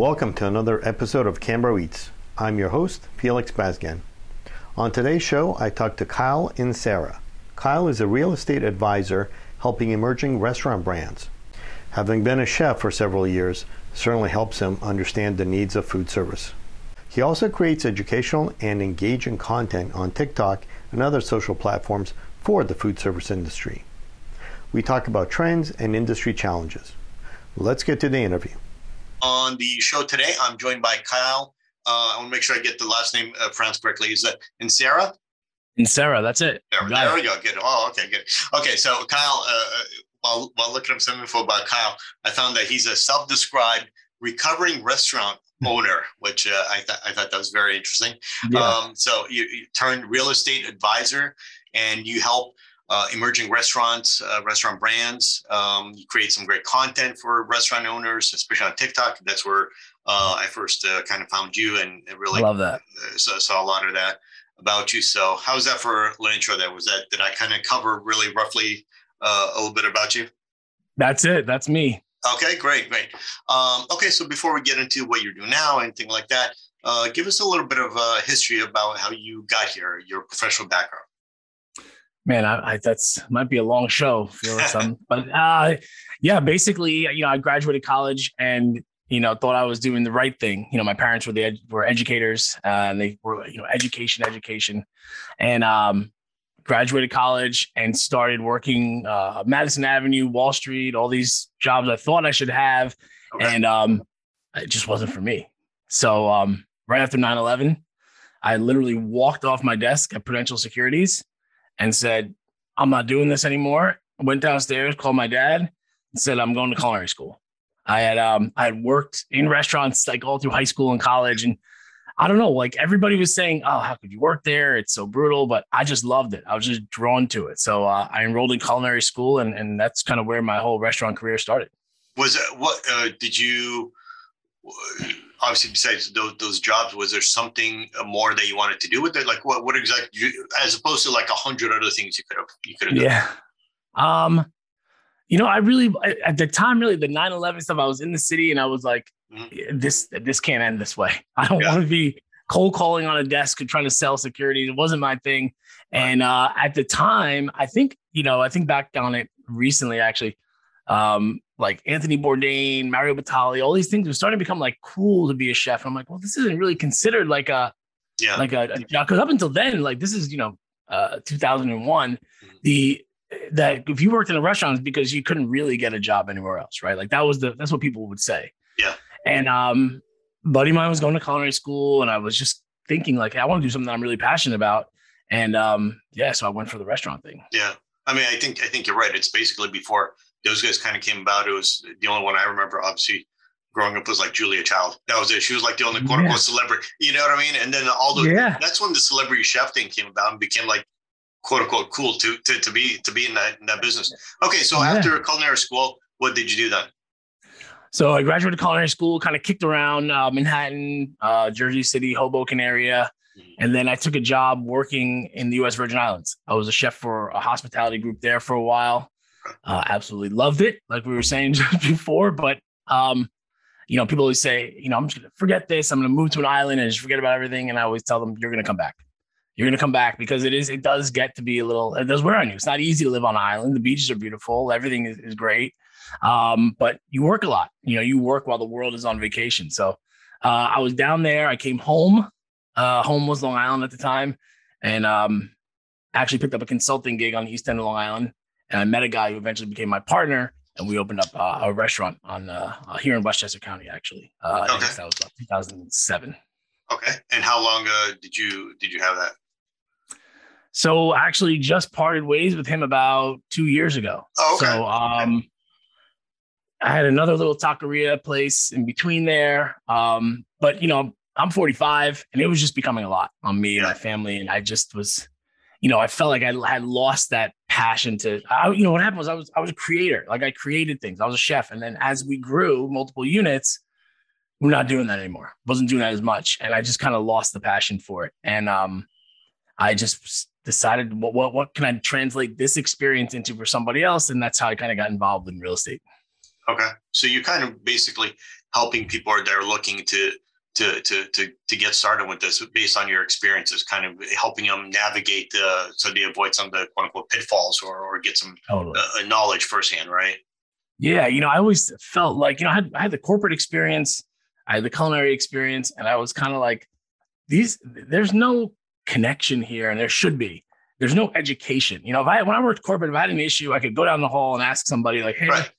Welcome to another episode of Cambro Eats. I'm your host, Felix Bazgan. On today's show, I talked to Kyle Inserra. Kyle is a real estate advisor helping emerging restaurant brands. Having been a chef for several years certainly helps him understand the needs of food service. He also creates educational and engaging content on TikTok and other social platforms for the food service industry. We talk about trends and industry challenges. Let's get to the interview on the show today. I'm joined by Kyle. Uh, I want to make sure I get the last name uh, pronounced correctly. Is that Inserra? And Sarah, that's it. There, there we go. Good. Oh, okay, good. Okay, so Kyle, uh, uh, while while looking up some info about Kyle, I found that he's a self-described recovering restaurant owner, which uh, I thought I thought that was very interesting. Yeah. Um, so you, you turned real estate advisor, and you help uh, emerging restaurants, uh, restaurant brands. Um, you create some great content for restaurant owners, especially on TikTok. That's where uh, I first uh, kind of found you and really I love that. Uh, saw, saw, a lot of that about you. So, how was that for an intro? That was that. Did I kind of cover really roughly uh, a little bit about you? That's it. That's me. Okay, great, great. Um, okay, so before we get into what you're doing now, anything like that, give us a little bit of a history about how you got here, your professional background man, I, I, that's might be a long show, but uh, yeah, basically, you know, I graduated college and you know thought I was doing the right thing. You know, my parents were the ed- were educators, uh, and they were you know education, education, and um, graduated college and started working uh, Madison Avenue, Wall Street, all these jobs I thought I should have, okay. and um, it just wasn't for me. So um, right after 9-11, I literally walked off my desk at Prudential Securities and said, I'm not doing this anymore. Went downstairs, called my dad, and said, I'm going to culinary school. I had um I had worked in restaurants like all through high school and college. And I don't know, like everybody was saying, Oh, how could you work there? It's so brutal. But I just loved it. I was just drawn to it. So uh, I enrolled in culinary school and, and that's kind of where my whole restaurant career started. Was what uh, did you obviously besides those, those jobs was there something more that you wanted to do with it? Like what what exactly as opposed to like a hundred other things you could have you could have done? Yeah. Um you know i really at the time really the 9-11 stuff i was in the city and i was like mm-hmm. this this can't end this way. I don't yeah. want to be cold calling on a desk and trying to sell securities it wasn't my thing. And uh at the time i think you know i think back on it recently actually um like Anthony Bourdain, Mario Batali, all these things were starting to become like cool to be a chef. And I'm like, well, this isn't really considered like a yeah like a job because up until then, like this is you know uh 2001, mm-hmm. the that if you worked in a restaurant it's because you couldn't really get a job anywhere else, right? Like that was the that's what people would say. Yeah. And um, buddy mine was going to culinary school, and I was just thinking like, hey, I want to do something that I'm really passionate about. And um, yeah, so I went for the restaurant thing. Yeah. I mean, I think I think you're right. It's basically before those guys kind of came about. It was the only one I remember, obviously, growing up was like Julia Child. That was it. She was like the only quote unquote yeah. celebrity. You know what I mean? And then all the yeah. that's when the celebrity chef thing came about and became like quote unquote cool to to, to be to be in that in that business. Okay, so yeah. after culinary school, what did you do then? So I graduated culinary school, kind of kicked around uh, Manhattan, uh, Jersey City, Hoboken area. Mm-hmm. And then I took a job working in the US Virgin Islands. I was a chef for a hospitality group there for a while. Uh, absolutely loved it, like we were saying just before. But um, you know, people always say, you know, I'm just gonna forget this. I'm gonna move to an island and just forget about everything. And I always tell them, you're gonna come back. You're gonna come back because it is. It does get to be a little. It does wear on you. It's not easy to live on an island. The beaches are beautiful. Everything is, is great. Um, but you work a lot. You know, you work while the world is on vacation. So uh, I was down there. I came home. Uh, home was Long Island at the time, and um, actually picked up a consulting gig on the East End of Long Island and I met a guy who eventually became my partner, and we opened up uh, a restaurant on uh, uh here in Westchester County. Actually, uh, okay. that was about 2007. Okay, and how long uh, did you did you have that? So actually, just parted ways with him about two years ago. Oh, okay. So um, I had another little taqueria place in between there. Um, but you know, I'm 45, and it was just becoming a lot on me yeah. and my family, and I just was you know, I felt like I had lost that passion to, I, you know, what happened was I was, I was a creator. Like I created things. I was a chef. And then as we grew multiple units, we're not doing that anymore. Wasn't doing that as much. And I just kind of lost the passion for it. And, um, I just decided what, what what can I translate this experience into for somebody else, and that's how I kind of got involved in real estate. Okay, so you're kind of basically helping people that are looking to to to to to get started with this based on your experiences, kind of helping them navigate the so they avoid some of the quote unquote pitfalls or or get some totally. uh, knowledge firsthand, right? Yeah, you know, I always felt like you know I had I had the corporate experience, I had the culinary experience, and I was kind of like these. There's no connection here, and there should be. There's no education. You know, if I when I worked corporate, if I had an issue, I could go down the hall and ask somebody like, "Hey, right.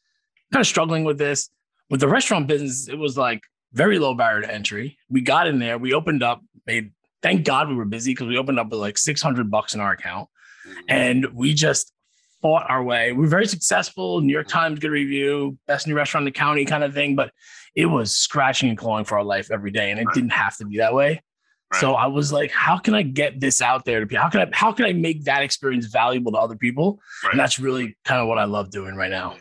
kind of struggling with this." With the restaurant business, it was like very low barrier to entry. We got in there, we opened up, made thank God we were busy because we opened up with like 600 bucks in our account mm-hmm. and we just fought our way. We were very successful, New York Times good review, best new restaurant in the county kind of thing, but it was scratching and clawing for our life every day and it right. didn't have to be that way. Right. So I was like, how can I get this out there to people? How can I how can I make that experience valuable to other people? Right. And that's really kind of what I love doing right now.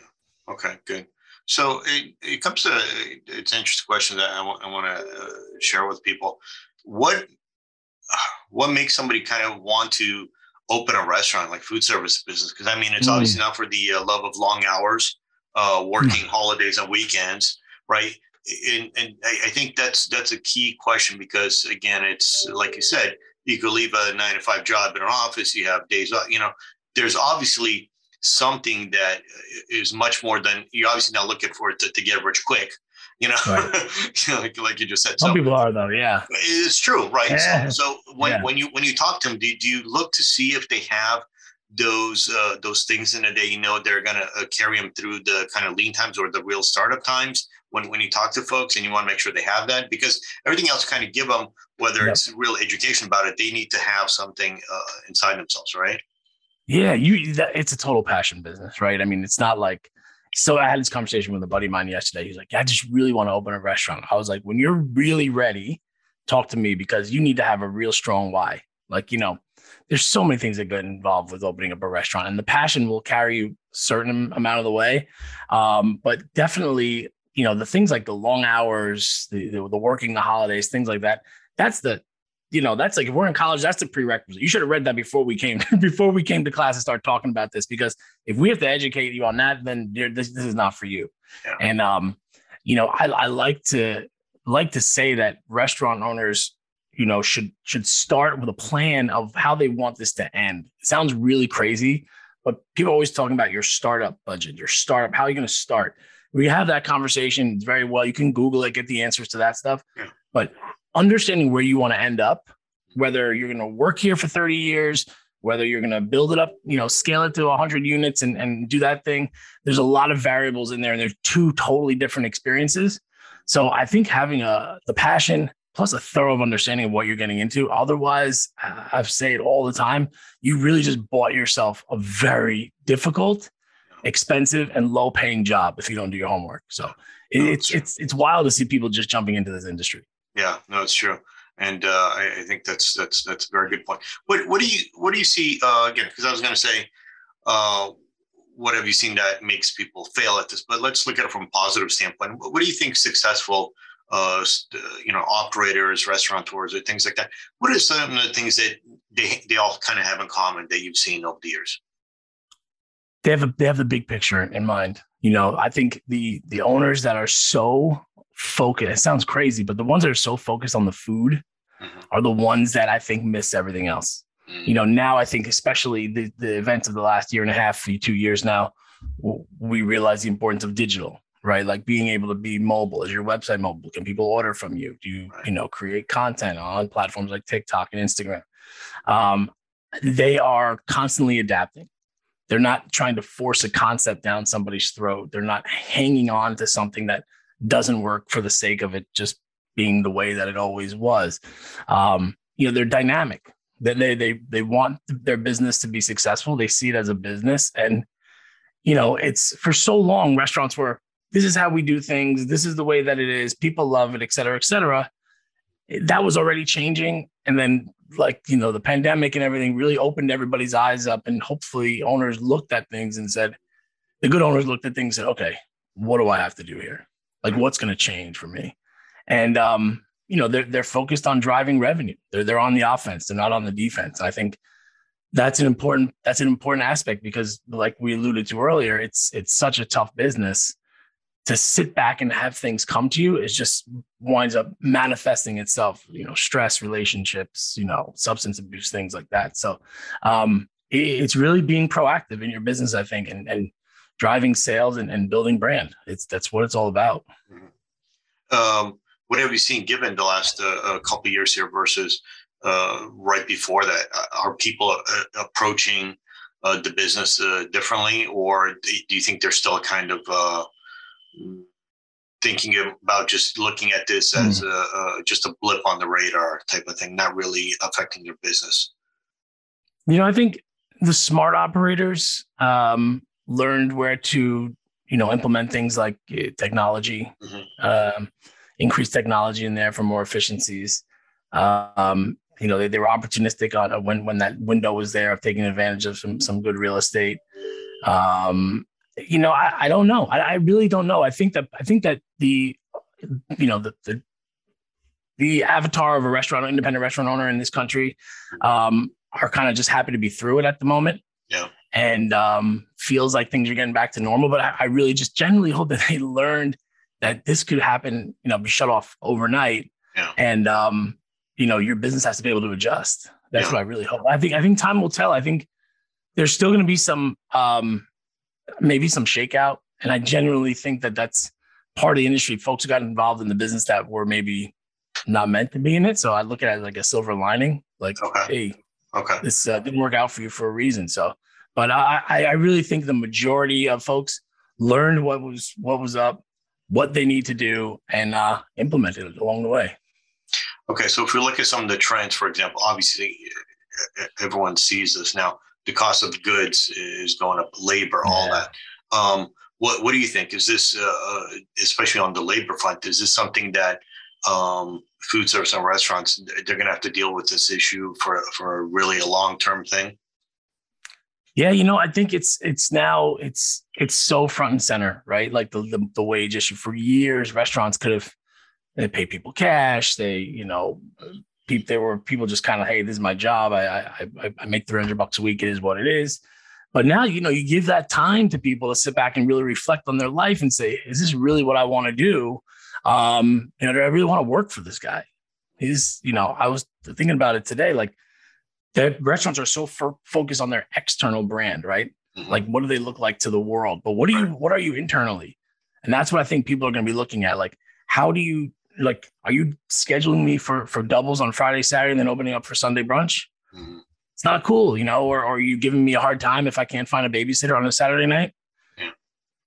Okay, good. So it, it comes to it's an interesting question that I want, to uh, share with people. What what makes somebody kind of want to open a restaurant like food service business? Because I mean, it's mm. obviously not for the uh, love of long hours, uh, working holidays and weekends, right? And, and I, I think that's that's a key question because again, it's like you said, you could leave a nine to five job in an office, you have days off. You know, there's obviously something that is much more than you're obviously not looking for it to, to get rich quick you know, right. like, like you just said. Some so, people are though, yeah. It's true, right? Yeah. So, so when, yeah. when you when you talk to them, do, do you look to see if they have those uh, those things in a day? You know, they're gonna uh, carry them through the kind of lean times or the real startup times. When when you talk to folks, and you want to make sure they have that because everything else kind of give them whether yep. it's real education about it, they need to have something uh, inside themselves, right? Yeah, you. That, it's a total passion business, right? I mean, it's not like. So I had this conversation with a buddy of mine yesterday. He's like, "I just really want to open a restaurant." I was like, "When you're really ready, talk to me because you need to have a real strong why. Like, you know, there's so many things that get involved with opening up a restaurant, and the passion will carry you certain amount of the way. Um, but definitely, you know, the things like the long hours, the, the the working the holidays, things like that. That's the you know, that's like if we're in college, that's the prerequisite. You should have read that before we came before we came to class and start talking about this because if we have to educate you on that, then this this is not for you. Yeah. And um, you know, I, I like to like to say that restaurant owners, you know, should should start with a plan of how they want this to end. It sounds really crazy, but people always talking about your startup budget, your startup. How are you going to start? We have that conversation very well. You can Google it, get the answers to that stuff. Yeah. But understanding where you want to end up, whether you're going to work here for 30 years, whether you're going to build it up, you know, scale it to 100 units and, and do that thing. There's a lot of variables in there, and there's two totally different experiences. So I think having a the passion plus a thorough understanding of what you're getting into. Otherwise, I've say it all the time, you really just bought yourself a very difficult, expensive, and low paying job if you don't do your homework. So oh, it's it's it's wild to see people just jumping into this industry. Yeah, no, it's true, and uh, I, I, think that's that's that's a very good point. What what do you what do you see uh, again? Because I was going to say, uh, what have you seen that makes people fail at this? But let's look at it from a positive standpoint. What, what do you think successful? Uh, you know, operators, restaurateurs, or things like that. What are some of the things that they, they all kind of have in common that you've seen over the years? They have a, they have the big picture in mind. You know, I think the the owners that are so focus. It sounds crazy, but the ones that are so focused on the food mm-hmm. are the ones that I think miss everything else. Mm-hmm. You know, now I think especially the the events of the last year and a half, two years now, we realize the importance of digital, right? Like being able to be mobile. Is your website mobile? Can people order from you? Do you, right. you know, create content on platforms like TikTok and Instagram? Um, they are constantly adapting. They're not trying to force a concept down somebody's throat. They're not hanging on to something that doesn't work for the sake of it just being the way that it always was. Um, you know, they're dynamic. That they, they they want their business to be successful. They see it as a business, and you know, it's for so long restaurants were this is how we do things. This is the way that it is. People love it, et cetera, et cetera. That was already changing, and then like you know, the pandemic and everything really opened everybody's eyes up, and hopefully owners looked at things and said, the good owners looked at things and said, okay, what do I have to do here? Like, what's going to change for me? And um, you know, they're they're focused on driving revenue. They're they're on the offense. They're not on the defense. I think that's an important that's an important aspect because like we alluded to earlier it's it's such a tough business to sit back and have things come to you is just winds up manifesting itself you know stress relationships you know substance abuse things like that so um it, it's really being proactive in your business i think and, and driving sales and, and building brand it's that's what it's all about um what have you seen given the last uh, couple years here versus uh, right before that? Uh, are people uh, approaching uh, the business uh, differently, or do you think they're still kind of thinking about just looking at this mm. as a, just a blip on the radar type of thing, not really affecting their business? You know, I think the smart operators um, learned where to, you know, implement things like technology, mm-hmm. um, increase technology in there for more efficiencies. Um, you know, they, they were opportunistic on when when that window was there of taking advantage of some some good real estate. Um, you know, I, I don't know. I, I really don't know. I think that I think that the you know the the the avatar of a restaurant, independent restaurant owner in this country, um, are kind of just happy to be through it at the moment. Yeah. And um, feels like things are getting back to normal. But I, I really just genuinely hope that they learned that this could happen, you know, be shut off overnight. Yeah. And um, you know your business has to be able to adjust that's yeah. what i really hope i think i think time will tell i think there's still going to be some um maybe some shakeout and i genuinely think that that's part of the industry folks who got involved in the business that were maybe not meant to be in it so i look at it like a silver lining like okay. hey okay this uh, didn't work out for you for a reason so but i i really think the majority of folks learned what was what was up what they need to do and uh implemented it along the way Okay, so if we look at some of the trends, for example, obviously everyone sees this now. The cost of goods is going up, labor, all yeah. that. Um, what what do you think? Is this, uh, uh, especially on the labor front, is this something that um, food service and restaurants they're going to have to deal with this issue for for really a long term thing? Yeah, you know, I think it's it's now it's it's so front and center, right? Like the the, the wage issue for years, restaurants could have they pay people cash. They, you know, people, there were people just kind of, hey, this is my job. I, I, I make 300 bucks a week. It is what it is. But now, you know, you give that time to people to sit back and really reflect on their life and say, is this really what I want to do? Um, you know, do I really want to work for this guy? He's, you know, I was thinking about it today. Like, the restaurants are so f- focused on their external brand, right? Mm-hmm. Like, what do they look like to the world? But what do you, what are you internally? And that's what I think people are going to be looking at. Like, how do you like, are you scheduling me for for doubles on Friday, Saturday, and then opening up for Sunday brunch? Mm-hmm. It's not cool, you know. Or, or are you giving me a hard time if I can't find a babysitter on a Saturday night? Yeah.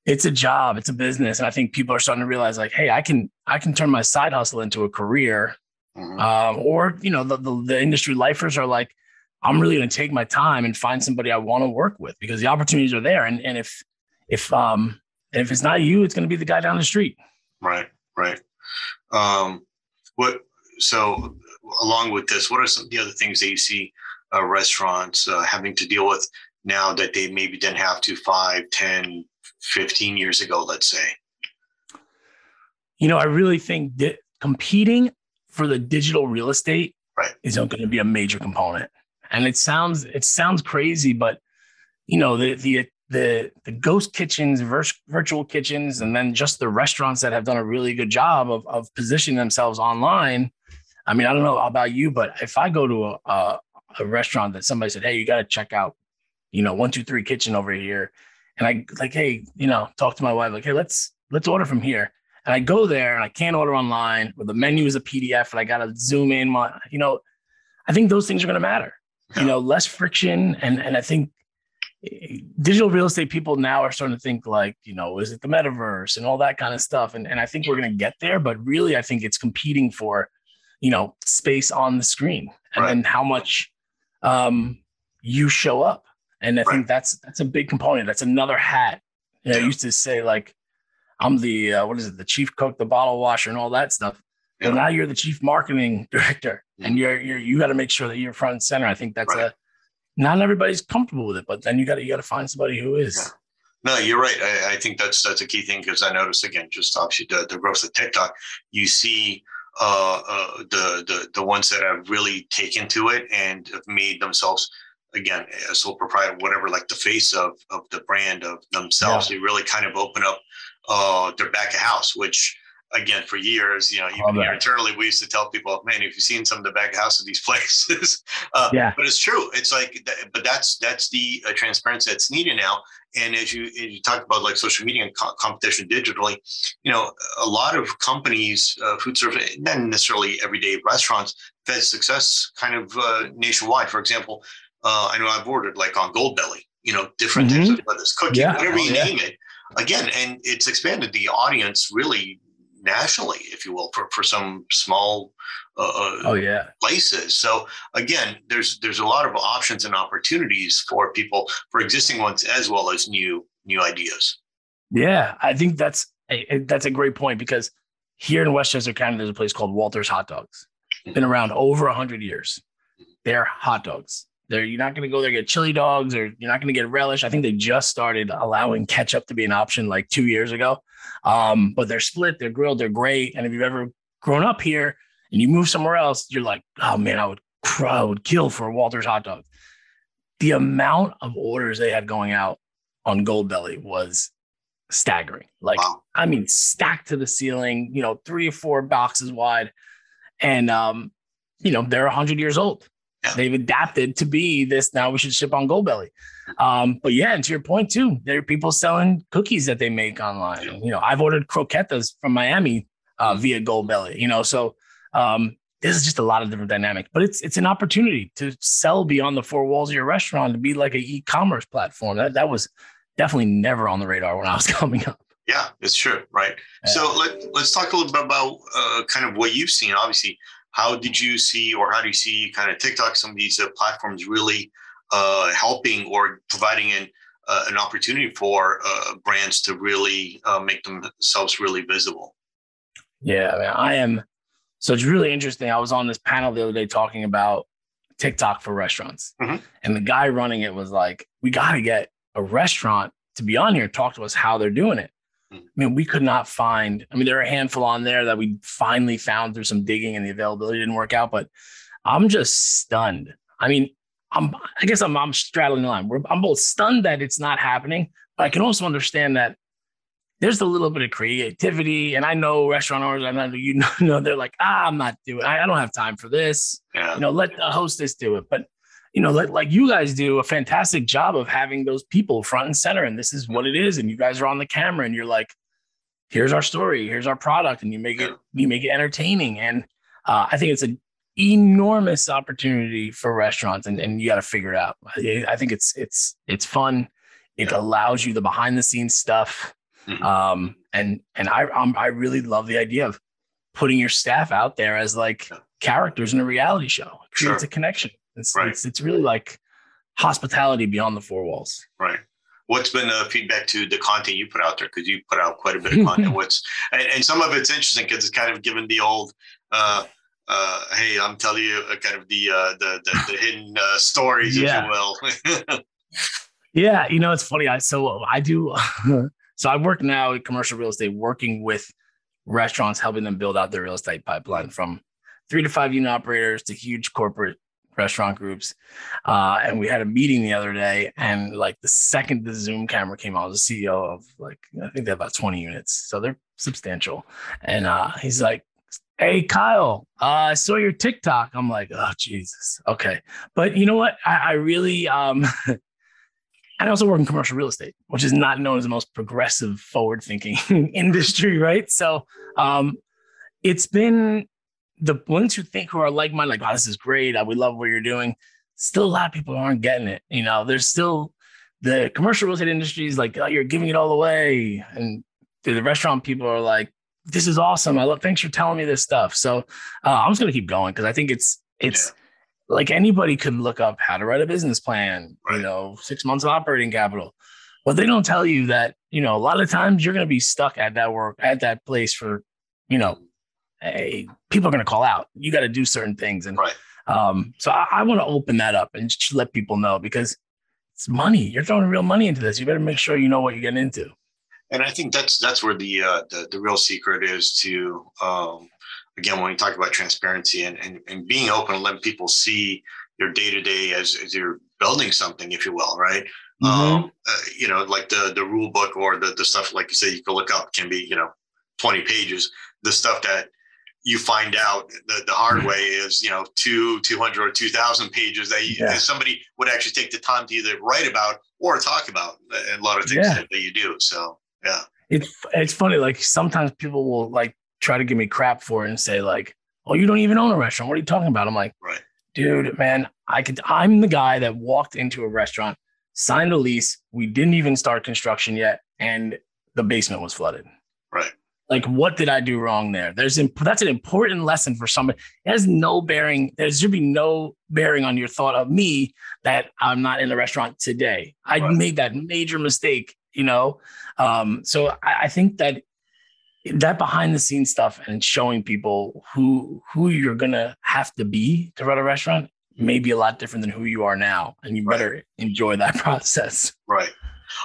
It's a job, it's a business, and I think people are starting to realize, like, hey, I can I can turn my side hustle into a career. Mm-hmm. Um, or you know, the, the the industry lifers are like, I'm really going to take my time and find somebody I want to work with because the opportunities are there. And and if if um if it's not you, it's going to be the guy down the street. Right, right. Um, what so along with this, what are some of the other things that you see uh, restaurants uh, having to deal with now that they maybe didn't have to 5, 10, 15 years ago, let's say? You know, I really think that competing for the digital real estate right. is going to be a major component. And it sounds it sounds crazy, but you know the the the the ghost kitchens, virtual kitchens, and then just the restaurants that have done a really good job of of positioning themselves online. I mean, I don't know about you, but if I go to a a, a restaurant that somebody said, "Hey, you got to check out," you know, one two three kitchen over here, and I like, hey, you know, talk to my wife, like, hey, let's let's order from here. And I go there and I can't order online, or the menu is a PDF, and I got to zoom in. My, you know, I think those things are going to matter. You know, less friction, and and I think digital real estate people now are starting to think like, you know, is it the metaverse and all that kind of stuff? And, and I think we're going to get there, but really, I think it's competing for, you know, space on the screen and right. then how much um, you show up. And I right. think that's that's a big component. That's another hat. You know, I used to say like, I'm the uh, what is it, the chief cook, the bottle washer, and all that stuff. Yeah. Now you're the chief marketing director, mm-hmm. and you're you're you got to make sure that you're front and center. I think that's right. a not everybody's comfortable with it, but then you got to you got to find somebody who is. Yeah. No, you're right. I, I, think that's that's a key thing because I noticed again, just obviously the, the growth of TikTok, you see uh, uh, the the the ones that have really taken to it and have made themselves again a sole proprietor, whatever, like the face of of the brand of themselves. Yeah. They really kind of open up uh, their back of house, which again for years, you know, even here internally, we used to tell people, "Man, if you've seen some of the back house of these places," uh, yeah. But it's true. It's like, but that's that's the uh, transparency that's needed now. And as you as you talk about like social media and co- competition digitally, you know, a lot of companies, uh, food service, not necessarily everyday restaurants, had success kind of uh, nationwide. For example, uh, I know I've ordered like on Goldbelly, you know, different mm-hmm. types of whether it's cooking, yeah. whatever you oh, yeah. name it. Again, and it's expanded the audience really nationally, if you will, for, for some small uh, uh, oh yeah places. So again, there's there's a lot of options and opportunities for people for existing ones as well as new new ideas. Yeah, I think that's a, that's a great point because here in Westchester County, there's a place called Walter's Hot Dogs. Been around over hundred years. They're hot dogs. They're, you're not going to go there get chili dogs or you're not going to get relish. I think they just started allowing ketchup to be an option like two years ago. Um, but they're split, they're grilled, they're great. And if you've ever grown up here and you move somewhere else, you're like, oh man, I would, I would kill for Walter's hot dog. The amount of orders they had going out on Goldbelly was staggering. Like, wow. I mean, stacked to the ceiling, you know, three or four boxes wide. And, um, you know, they're 100 years old. They've adapted to be this. Now we should ship on Goldbelly. Um, but yeah, and to your point too, there are people selling cookies that they make online. You know, I've ordered croquetas from Miami uh, via Goldbelly. You know, so um, this is just a lot of different dynamics. But it's it's an opportunity to sell beyond the four walls of your restaurant to be like an e-commerce platform. That that was definitely never on the radar when I was coming up. Yeah, it's true, right? Yeah. So let let's talk a little bit about uh, kind of what you've seen. Obviously, how did you see, or how do you see kind of TikTok, some of these uh, platforms really uh, helping or providing an, uh, an opportunity for uh, brands to really uh, make themselves really visible? Yeah, I, mean, I am. So it's really interesting. I was on this panel the other day talking about TikTok for restaurants, mm-hmm. and the guy running it was like, "We got to get a restaurant to be on here, talk to us how they're doing it." I mean, we could not find, I mean, there are a handful on there that we finally found through some digging and the availability didn't work out, but I'm just stunned. I mean, I'm, I guess I'm, I'm straddling the line. I'm both stunned that it's not happening, but I can also understand that there's a little bit of creativity. And I know restaurant owners, I know you know, they're like, ah, I'm not doing, I, I don't have time for this. Yeah. You know, let the hostess do it. But you know, like, like you guys do a fantastic job of having those people front and center. And this is what it is. And you guys are on the camera and you're like, here's our story, here's our product. And you make it, you make it entertaining. And uh, I think it's an enormous opportunity for restaurants and, and you got to figure it out. I think it's, it's, it's fun. It allows you the behind the scenes stuff. Mm-hmm. Um, and, and I, I'm, I really love the idea of putting your staff out there as like characters in a reality show. It creates sure. a connection. It's, right. it's, it's really like hospitality beyond the four walls. Right. What's been the feedback to the content you put out there? Because you put out quite a bit of content. What's and, and some of it's interesting because it's kind of given the old, uh, uh, hey, I'm telling you uh, kind of the uh, the, the, the hidden uh, stories, yeah. if you will. yeah, you know, it's funny. I so I do. so I work now in commercial real estate, working with restaurants, helping them build out their real estate pipeline from three to five unit operators to huge corporate restaurant groups. Uh, and we had a meeting the other day, and like the second the Zoom camera came was the CEO of like I think they have about 20 units, so they're substantial. And uh, he's like, "Hey, Kyle, uh, I saw your TikTok." I'm like, "Oh Jesus, okay." But you know what? I, I really um. I also work in commercial real estate, which is not known as the most progressive, forward-thinking industry, right? So, um, it's been the ones who think who are like minded, like, oh, this is great. We love what you're doing. Still, a lot of people aren't getting it. You know, there's still the commercial real estate industry is like, oh, you're giving it all away. And the restaurant people are like, this is awesome. I love, thanks for telling me this stuff. So uh, I'm just going to keep going because I think it's, it's, yeah. Like anybody could look up how to write a business plan, right. you know, six months of operating capital. But they don't tell you that, you know, a lot of times you're going to be stuck at that work, at that place for, you know, hey, people are going to call out. You got to do certain things. And right. um, so I, I want to open that up and just let people know because it's money. You're throwing real money into this. You better make sure you know what you're getting into. And I think that's that's where the uh, the, the real secret is to um, again when we talk about transparency and, and, and being open and letting people see your day to day as as you're building something, if you will, right? Mm-hmm. Um, uh, you know, like the the rule book or the the stuff like you say you can look up can be you know 20 pages. The stuff that you find out the, the hard mm-hmm. way is you know two 200 or 2000 pages that, you, yeah. that somebody would actually take the time to either write about or talk about a lot of things yeah. that, that you do so yeah it's it's funny like sometimes people will like try to give me crap for it and say like oh you don't even own a restaurant what are you talking about i'm like right dude man i could i'm the guy that walked into a restaurant signed a lease we didn't even start construction yet and the basement was flooded right like, what did I do wrong there? There's that's an important lesson for somebody. It has no bearing. There should be no bearing on your thought of me that I'm not in the restaurant today. I right. made that major mistake, you know. Um, so I, I think that that behind the scenes stuff and showing people who who you're gonna have to be to run a restaurant may be a lot different than who you are now, and you right. better enjoy that process. Right.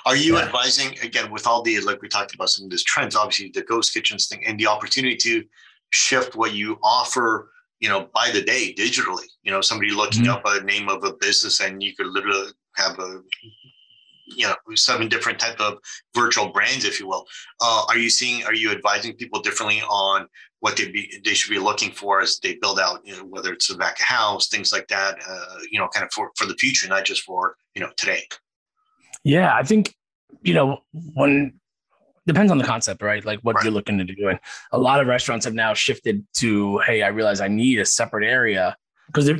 Are you yeah. advising again with all the like we talked about some of these trends, obviously the ghost kitchens thing and the opportunity to shift what you offer, you know, by the day digitally. You know, somebody looking mm-hmm. up a name of a business and you could literally have a you know seven different type of virtual brands if you will uh, are you seeing are you advising people differently on what they be they should be looking for as they build out you know whether it's a back of house things like that uh, you know kind of for for the future not just for you know today yeah, I think you know when depends on the concept, right? Like what right. you're looking to do. And a lot of restaurants have now shifted to, hey, I realize I need a separate area because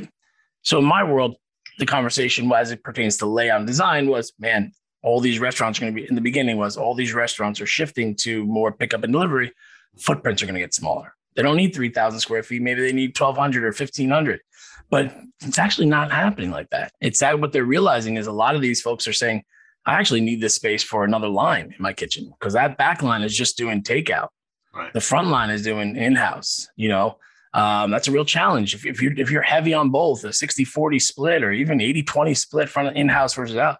so in my world, the conversation as it pertains to layout and design was, man, all these restaurants are going to be in the beginning was all these restaurants are shifting to more pickup and delivery. Footprints are going to get smaller. They don't need 3,000 square feet. Maybe they need 1,200 or 1,500. But it's actually not happening like that. It's that what they're realizing is a lot of these folks are saying, I actually need this space for another line in my kitchen because that back line is just doing takeout. Right. The front line is doing in-house, you know. Um, that's a real challenge. If, if you're if you're heavy on both, a 60-40 split or even 80-20 split front in-house versus out,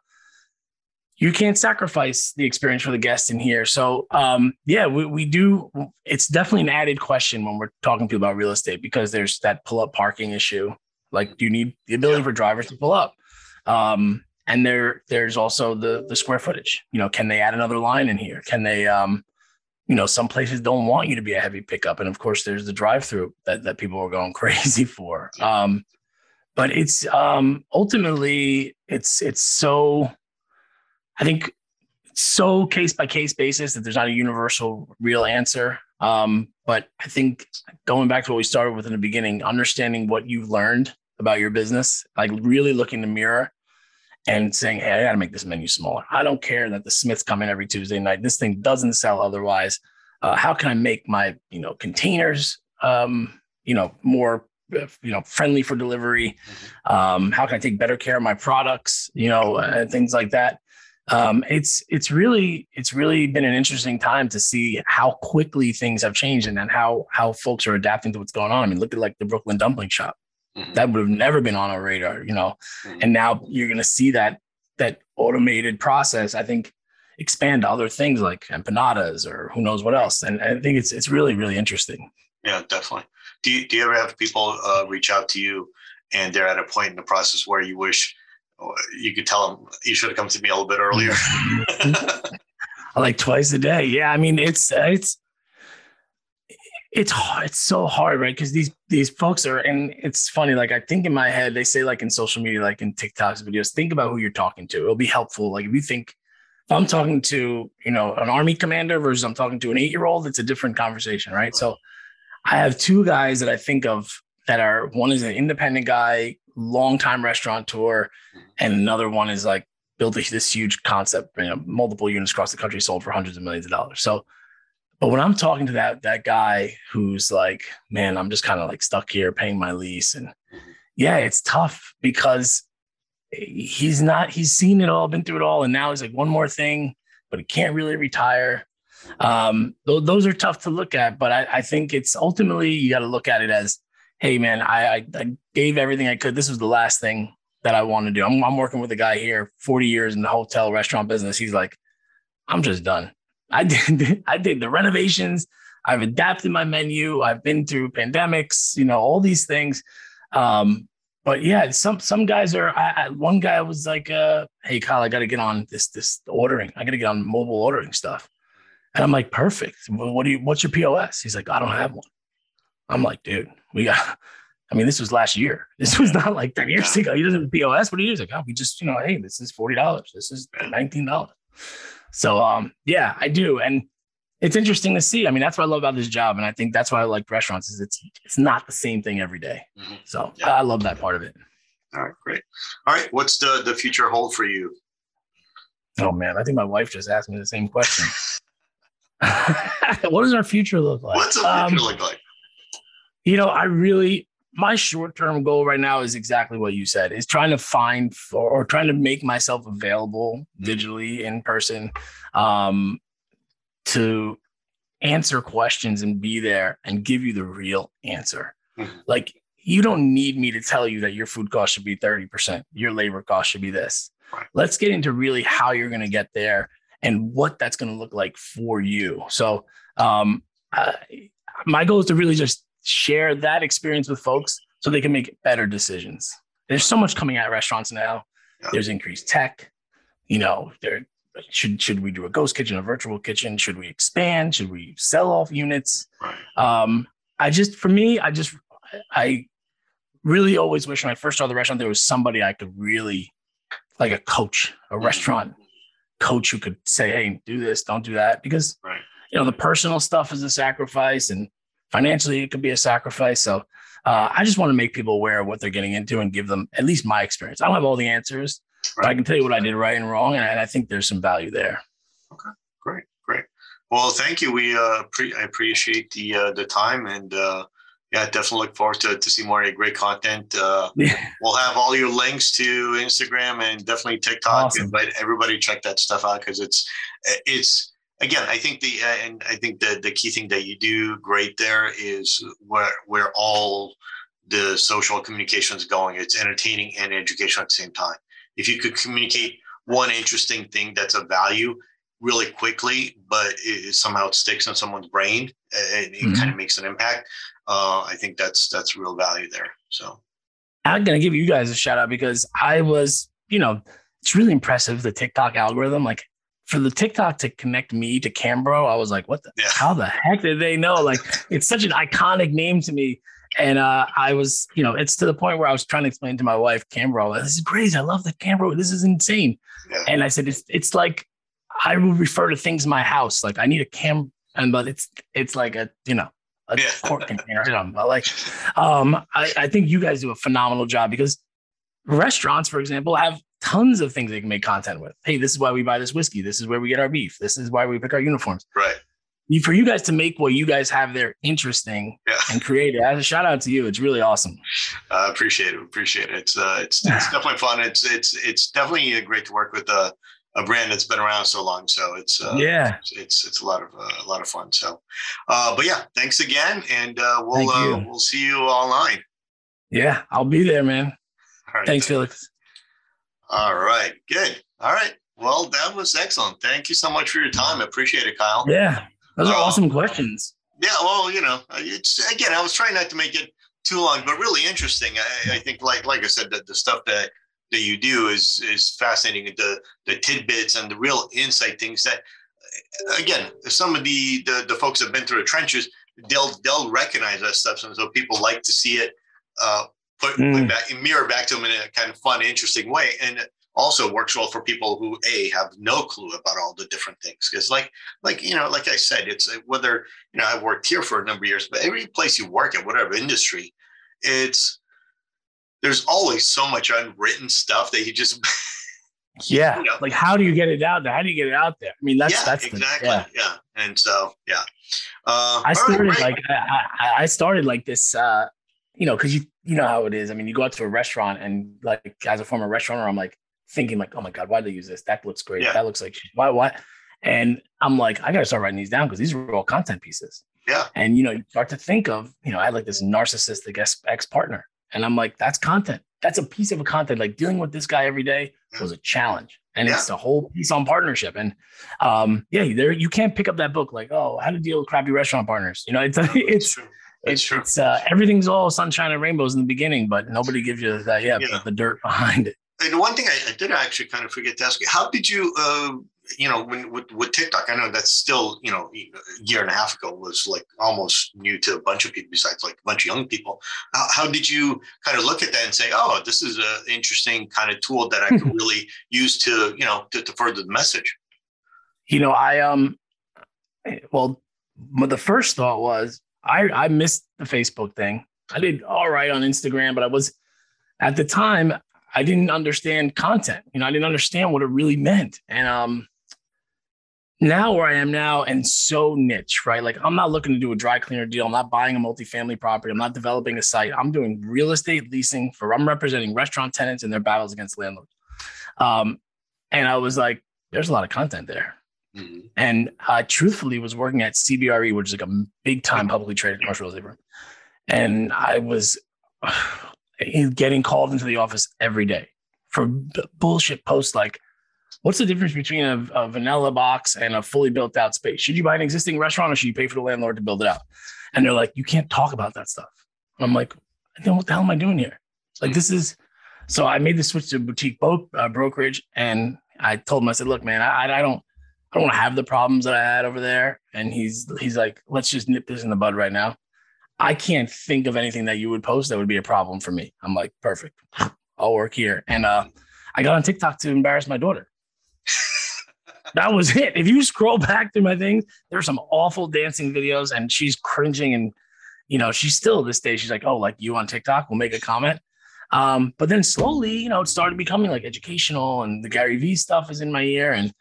you can't sacrifice the experience for the guest in here. So um, yeah, we, we do. It's definitely an added question when we're talking to people about real estate because there's that pull up parking issue. Like, do you need the ability yeah. for drivers to pull up? Um, and there there's also the the square footage you know can they add another line in here? Can they um you know some places don't want you to be a heavy pickup. And of course there's the drive through that, that people are going crazy for. Um but it's um ultimately it's it's so i think so case by case basis that there's not a universal real answer. Um but i think going back to what we started with in the beginning understanding what you've learned about your business like really looking in the mirror and saying, Hey, I got to make this menu smaller. I don't care that the Smiths come in every Tuesday night. This thing doesn't sell otherwise. Uh, how can I make my, you know, containers, um, you know, more, you know, friendly for delivery? Mm-hmm. Um, how can I take better care of my products, you know, and things like that? Um, it's it's really it's really been an interesting time to see how quickly things have changed and then how how folks are adapting to what's going on. I mean, look at like the Brooklyn Dumpling Shop. Mm-hmm. That would have never been on our radar, you know. Mm-hmm. And now you're going to see that that automated process. I think expand to other things like empanadas or who knows what else. And I think it's it's really really interesting. Yeah, definitely. Do you, do you ever have people uh, reach out to you and they're at a point in the process where you wish uh, you could tell them you should have come to me a little bit earlier? like twice a day. Yeah, I mean it's it's it's hard, it's so hard, right? Because these these folks are, and it's funny. Like I think in my head, they say like in social media, like in TikToks videos, think about who you're talking to. It'll be helpful. Like if you think if I'm talking to you know an army commander versus I'm talking to an eight year old, it's a different conversation, right? So I have two guys that I think of that are one is an independent guy, long time restaurateur, and another one is like built this huge concept, you know, multiple units across the country, sold for hundreds of millions of dollars. So but when I'm talking to that that guy who's like, man, I'm just kind of like stuck here paying my lease, and yeah, it's tough because he's not he's seen it all, been through it all, and now he's like one more thing, but he can't really retire. Um, th- those are tough to look at, but I, I think it's ultimately you got to look at it as, hey, man, I, I, I gave everything I could. This was the last thing that I want to do. I'm, I'm working with a guy here, 40 years in the hotel restaurant business. He's like, I'm just done. I did I did the renovations. I've adapted my menu. I've been through pandemics, you know, all these things. Um, but yeah, some some guys are. I, I, one guy was like, uh, "Hey, Kyle, I got to get on this this ordering. I got to get on mobile ordering stuff." And I'm like, "Perfect. Well, what do you? What's your POS?" He's like, "I don't have one." I'm like, "Dude, we got." I mean, this was last year. This was not like 10 years ago. He doesn't have POS. What do you like, oh, we just, you know, hey, this is $40. This is $19. So um, yeah, I do. And it's interesting to see. I mean, that's what I love about this job. And I think that's why I like restaurants is it's it's not the same thing every day. Mm-hmm. So yeah. I love that part of it. All right, great. All right. What's the the future hold for you? Oh man, I think my wife just asked me the same question. what does our future look like? What's our future um, look like? You know, I really my short-term goal right now is exactly what you said is trying to find for, or trying to make myself available digitally in person um, to answer questions and be there and give you the real answer mm-hmm. like you don't need me to tell you that your food cost should be 30% your labor cost should be this right. let's get into really how you're going to get there and what that's going to look like for you so um, uh, my goal is to really just share that experience with folks so they can make better decisions. There's so much coming at restaurants now. Yeah. There's increased tech. You know, there should should we do a ghost kitchen, a virtual kitchen? Should we expand? Should we sell off units? Right. Um, I just for me, I just I really always wish when I first started the restaurant there was somebody I could really like a coach, a mm-hmm. restaurant coach who could say, "Hey, do this, don't do that," because right. you know the personal stuff is a sacrifice and financially it could be a sacrifice. So uh, I just want to make people aware of what they're getting into and give them at least my experience. I don't have all the answers, right. but I can tell you what I did right and wrong, and I, think there's some value there. Okay, great, great. Well, thank you. We uh, pre- I appreciate the uh, the time and. Uh, yeah, definitely look forward to, to see more great content. Uh, yeah. We'll have all your links to Instagram and definitely TikTok. Awesome. Invite everybody check that stuff out because it's it's again, I think the uh, and I think the the key thing that you do great there is where where all the social communication is going. It's entertaining and educational at the same time. If you could communicate one interesting thing that's of value really quickly, but it, somehow it sticks in someone's brain, and it mm-hmm. kind of makes an impact. Uh, I think that's that's real value there. So I'm gonna give you guys a shout out because I was, you know, it's really impressive the TikTok algorithm. Like for the TikTok to connect me to Cambro, I was like, what the, yeah. how the heck did they know? Like, it's such an iconic name to me. And uh, I was, you know, it's to the point where I was trying to explain to my wife, Cambro, this is crazy. I love the Cambro. This is insane. Yeah. And I said, it's, it's like, I would refer to things in my house. Like I need a cam, and but it's, it's like a, you know, a yeah. court container. But like, um, I, I think you guys do a phenomenal job because restaurants, for example, have tons of things they can make content with. Hey, this is why we buy this whiskey. This is where we get our beef. This is why we pick our uniforms. Right. For you guys to make what you guys have there interesting yeah. and creative, as a shout out to you, it's really awesome. I uh, appreciate it. Appreciate it. It's uh, it's, it's definitely fun. It's it's it's definitely great to work with a, a brand that's been around so long. So it's uh, yeah, it's, it's, it's a lot of uh, a lot of fun. So, uh, but yeah, thanks again, and uh, we'll uh, we'll see you online. Yeah, I'll be there, man. Right, thanks, Felix. All right. Good. All right. Well, that was excellent. Thank you so much for your time. I appreciate it, Kyle. Yeah. Those are uh, awesome questions. Yeah. Well, you know, it's again, I was trying not to make it too long, but really interesting. I, I think, like, like I said, that the stuff that that you do is is fascinating. The the tidbits and the real insight things that, again, some of the the, the folks have been through the trenches, they'll they'll recognize that stuff, and so people like to see it uh, put, mm. put back mirror back to them in a kind of fun, interesting way. And it also works well for people who a have no clue about all the different things. Because like like you know, like I said, it's uh, whether you know I've worked here for a number of years, but every place you work at, whatever industry, it's there's always so much unwritten stuff that you just yeah you know. like how do you get it out there how do you get it out there i mean that's yeah, that's exactly the, yeah. yeah and so yeah uh, i started right, like I, I started like this uh you know because you you know how it is. I mean, you go out to a restaurant and like as a former restaurateur, I'm like thinking like, oh my god, why did they use this? That looks great. Yeah. That looks like why why? And I'm like, I gotta start writing these down because these are all content pieces. Yeah. And you know, you start to think of, you know, I had like this narcissistic ex partner, and I'm like, that's content. That's a piece of a content. Like dealing with this guy every day was a challenge, and yeah. it's a whole piece on partnership. And um, yeah, there you can't pick up that book like, oh, how to deal with crappy restaurant partners. You know, it's it's it's, true. it's uh, everything's all sunshine and rainbows in the beginning, but nobody gives you that yeah, yeah. The, the, dirt behind it. And one thing I, I, did actually kind of forget to ask you: How did you, uh, you know, when with, with, TikTok? I know that's still you know a year and a half ago was like almost new to a bunch of people besides like a bunch of young people. How, how did you kind of look at that and say, oh, this is an interesting kind of tool that I could really use to you know to, to further the message? You know, I um, well, the first thought was I I missed the Facebook thing. I did all right on Instagram, but I was at the time I didn't understand content. You know, I didn't understand what it really meant. And um now where I am now and so niche, right? Like I'm not looking to do a dry cleaner deal. I'm not buying a multifamily property. I'm not developing a site. I'm doing real estate leasing for I'm representing restaurant tenants in their battles against landlords. Um, and I was like, there's a lot of content there. Mm-hmm. And I truthfully was working at CBRE, which is like a big time publicly traded commercial real estate firm. And I was getting called into the office every day for b- bullshit posts like, what's the difference between a, a, vanilla box and a fully built out space? Should you buy an existing restaurant or should you pay for the landlord to build it out? And they're like, you can't talk about that stuff. I'm like, then what the hell am I doing here? Like, this is so I made the switch to boutique boat uh, brokerage and I told him, I said, look, man, I, I don't, I don't want to have the problems that I had over there. And he's he's like, let's just nip this in the bud right now. I can't think of anything that you would post that would be a problem for me. I'm like, perfect. I'll work here. And uh, I got on TikTok to embarrass my daughter. that was it. If you scroll back through my things, there's some awful dancing videos, and she's cringing. And you know, she's still this day. She's like, "Oh, like you on TikTok? We'll make a comment." Um, but then slowly, you know, it started becoming like educational, and the Gary Vee stuff is in my ear, and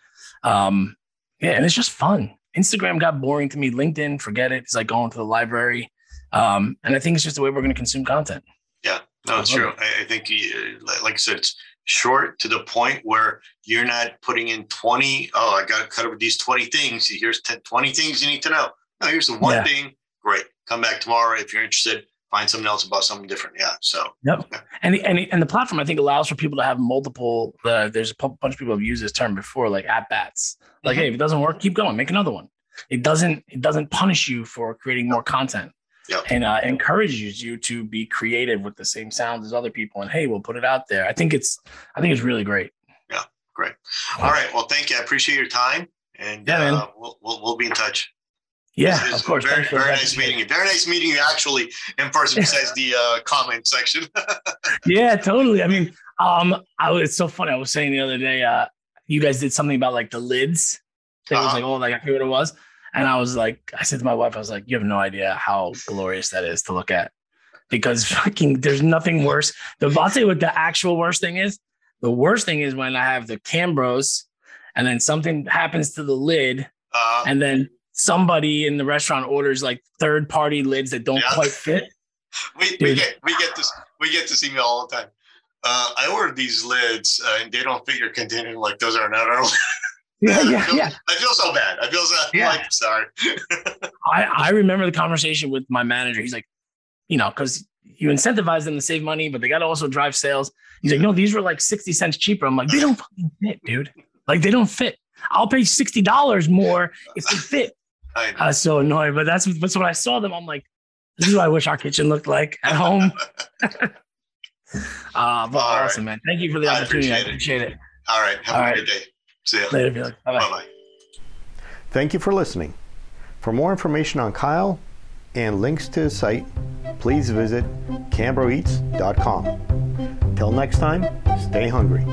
um, yeah, and it's just fun. Instagram got boring to me. LinkedIn, forget it. It's like going to the library. Um, and I think it's just the way we're going to consume content. Yeah, no, it's true. I, I think, like I said, it's short to the point where you're not putting in 20. Oh, I got to cut over these 20 things. Here's 10, 20 things you need to know. No, here's the one yeah. thing. Great. Come back tomorrow if you're interested find something else about something different. Yeah. So. Yep. Yeah. And the, and the, and the platform I think allows for people to have multiple. Uh, there's a bunch of people have used this term before, like at bats. Like, mm-hmm. hey, if it doesn't work, keep going, make another one. It doesn't it doesn't punish you for creating more content. Yep. And uh, encourages you to be creative with the same sounds as other people. And hey, we'll put it out there. I think it's I think it's really great. Yeah, great. All right. Well, thank you. I appreciate your time, and yeah, uh, we'll, we'll we'll be in touch. Yeah, of course. Very, very nice meeting you. Very nice meeting you actually in person besides the uh, comment section. yeah, totally. I mean, um, I was, it's so funny. I was saying the other day, uh, you guys did something about like the lids. It uh-huh. was like, oh, like I forget what it was. And I was like, I said to my wife, I was like, you have no idea how glorious that is to look at. Because fucking there's nothing worse. The I'll tell you what the actual worst thing is. The worst thing is when I have the Cambros and then something happens to the lid uh, and then somebody in the restaurant orders like third party lids that don't yeah. quite fit. we, we get we get this we get this email all the time. Uh, I ordered these lids uh, and they don't fit your container. Like those are not our. yeah, yeah, I feel, yeah. I feel so bad. I feel so yeah. like sorry. I I remember the conversation with my manager. He's like, you know, because you incentivize them to save money, but they got to also drive sales. He's like, no, these were like sixty cents cheaper. I'm like, they don't fucking fit, dude. Like they don't fit. I'll pay sixty dollars more if they fit. I, I was so annoyed, but that's but when I saw them, I'm like, this is what I wish our kitchen looked like at home. uh, but All awesome, right. man. Thank you for the opportunity. I appreciate, I appreciate it. All right. Have All a right. good day. See you later. Bye bye. Thank you for listening. For more information on Kyle and links to his site, please visit cambroeats.com. Till next time, stay hungry.